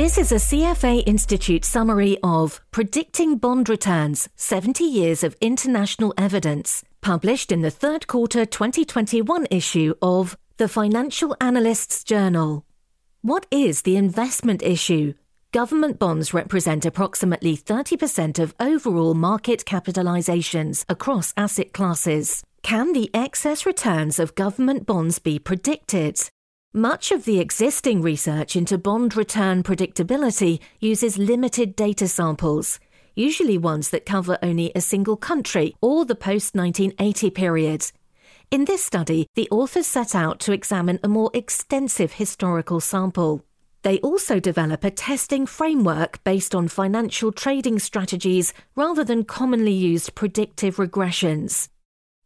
This is a CFA Institute summary of Predicting Bond Returns 70 Years of International Evidence, published in the third quarter 2021 issue of the Financial Analyst's Journal. What is the investment issue? Government bonds represent approximately 30% of overall market capitalizations across asset classes. Can the excess returns of government bonds be predicted? Much of the existing research into bond return predictability uses limited data samples, usually ones that cover only a single country or the post 1980 period. In this study, the authors set out to examine a more extensive historical sample. They also develop a testing framework based on financial trading strategies rather than commonly used predictive regressions.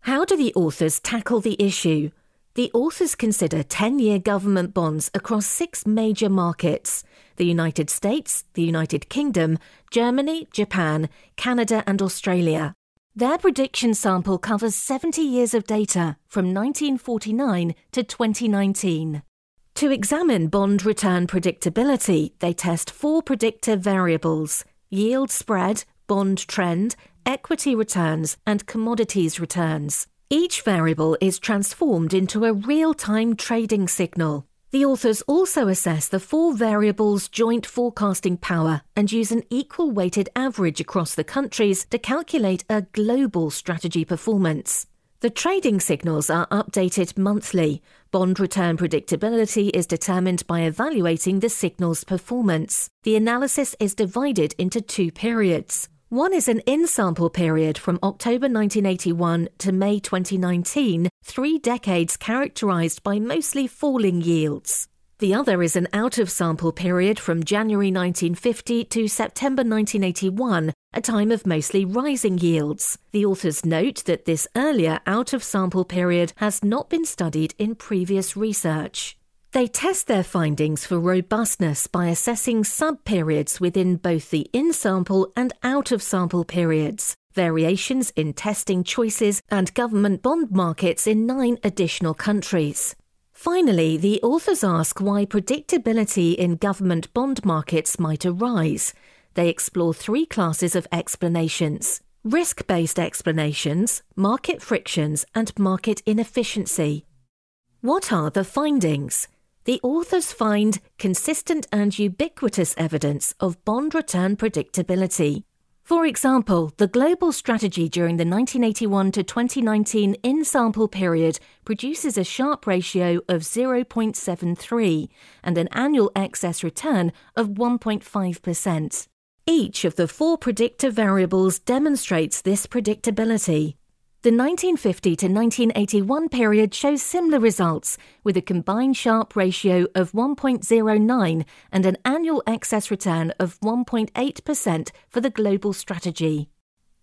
How do the authors tackle the issue? The authors consider 10 year government bonds across six major markets the United States, the United Kingdom, Germany, Japan, Canada, and Australia. Their prediction sample covers 70 years of data from 1949 to 2019. To examine bond return predictability, they test four predictive variables yield spread, bond trend, equity returns, and commodities returns. Each variable is transformed into a real time trading signal. The authors also assess the four variables' joint forecasting power and use an equal weighted average across the countries to calculate a global strategy performance. The trading signals are updated monthly. Bond return predictability is determined by evaluating the signal's performance. The analysis is divided into two periods. One is an in sample period from October 1981 to May 2019, three decades characterized by mostly falling yields. The other is an out of sample period from January 1950 to September 1981, a time of mostly rising yields. The authors note that this earlier out of sample period has not been studied in previous research. They test their findings for robustness by assessing sub-periods within both the in-sample and out-of-sample periods, variations in testing choices, and government bond markets in nine additional countries. Finally, the authors ask why predictability in government bond markets might arise. They explore three classes of explanations risk based explanations, market frictions, and market inefficiency. What are the findings? The authors find consistent and ubiquitous evidence of bond return predictability. For example, the global strategy during the 1981 to 2019 in sample period produces a Sharpe ratio of 0.73 and an annual excess return of 1.5%. Each of the four predictor variables demonstrates this predictability. The 1950 to 1981 period shows similar results, with a combined Sharpe ratio of 1.09 and an annual excess return of 1.8% for the global strategy.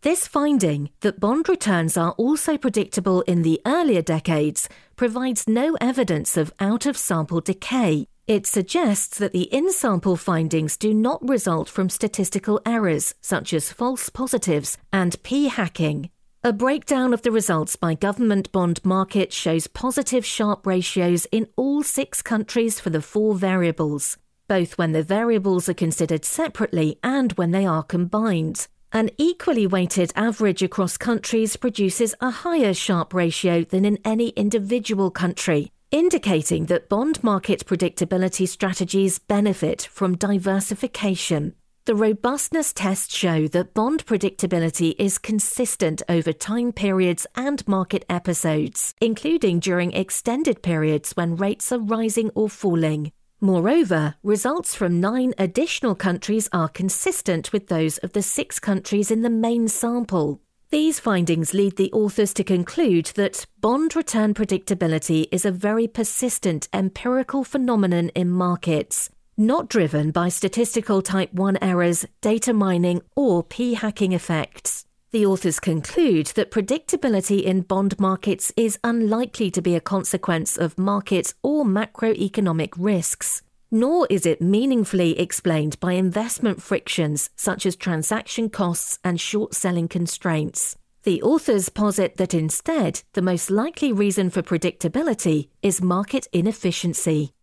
This finding, that bond returns are also predictable in the earlier decades, provides no evidence of out of sample decay. It suggests that the in sample findings do not result from statistical errors, such as false positives and p hacking. A breakdown of the results by government bond market shows positive Sharpe ratios in all six countries for the four variables, both when the variables are considered separately and when they are combined. An equally weighted average across countries produces a higher Sharpe ratio than in any individual country, indicating that bond market predictability strategies benefit from diversification. The robustness tests show that bond predictability is consistent over time periods and market episodes, including during extended periods when rates are rising or falling. Moreover, results from nine additional countries are consistent with those of the six countries in the main sample. These findings lead the authors to conclude that bond return predictability is a very persistent empirical phenomenon in markets not driven by statistical type 1 errors, data mining, or p hacking effects. The authors conclude that predictability in bond markets is unlikely to be a consequence of market or macroeconomic risks, nor is it meaningfully explained by investment frictions such as transaction costs and short selling constraints. The authors posit that instead, the most likely reason for predictability is market inefficiency.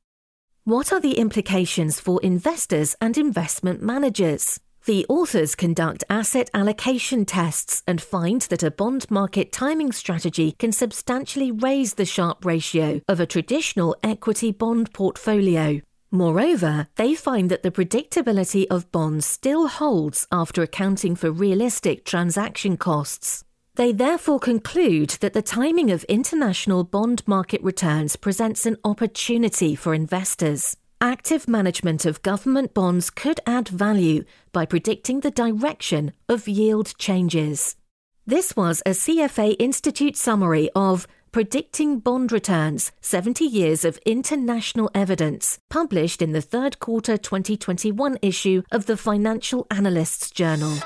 What are the implications for investors and investment managers? The authors conduct asset allocation tests and find that a bond market timing strategy can substantially raise the Sharpe ratio of a traditional equity bond portfolio. Moreover, they find that the predictability of bonds still holds after accounting for realistic transaction costs. They therefore conclude that the timing of international bond market returns presents an opportunity for investors. Active management of government bonds could add value by predicting the direction of yield changes. This was a CFA Institute summary of Predicting Bond Returns 70 Years of International Evidence, published in the third quarter 2021 issue of the Financial Analysts Journal.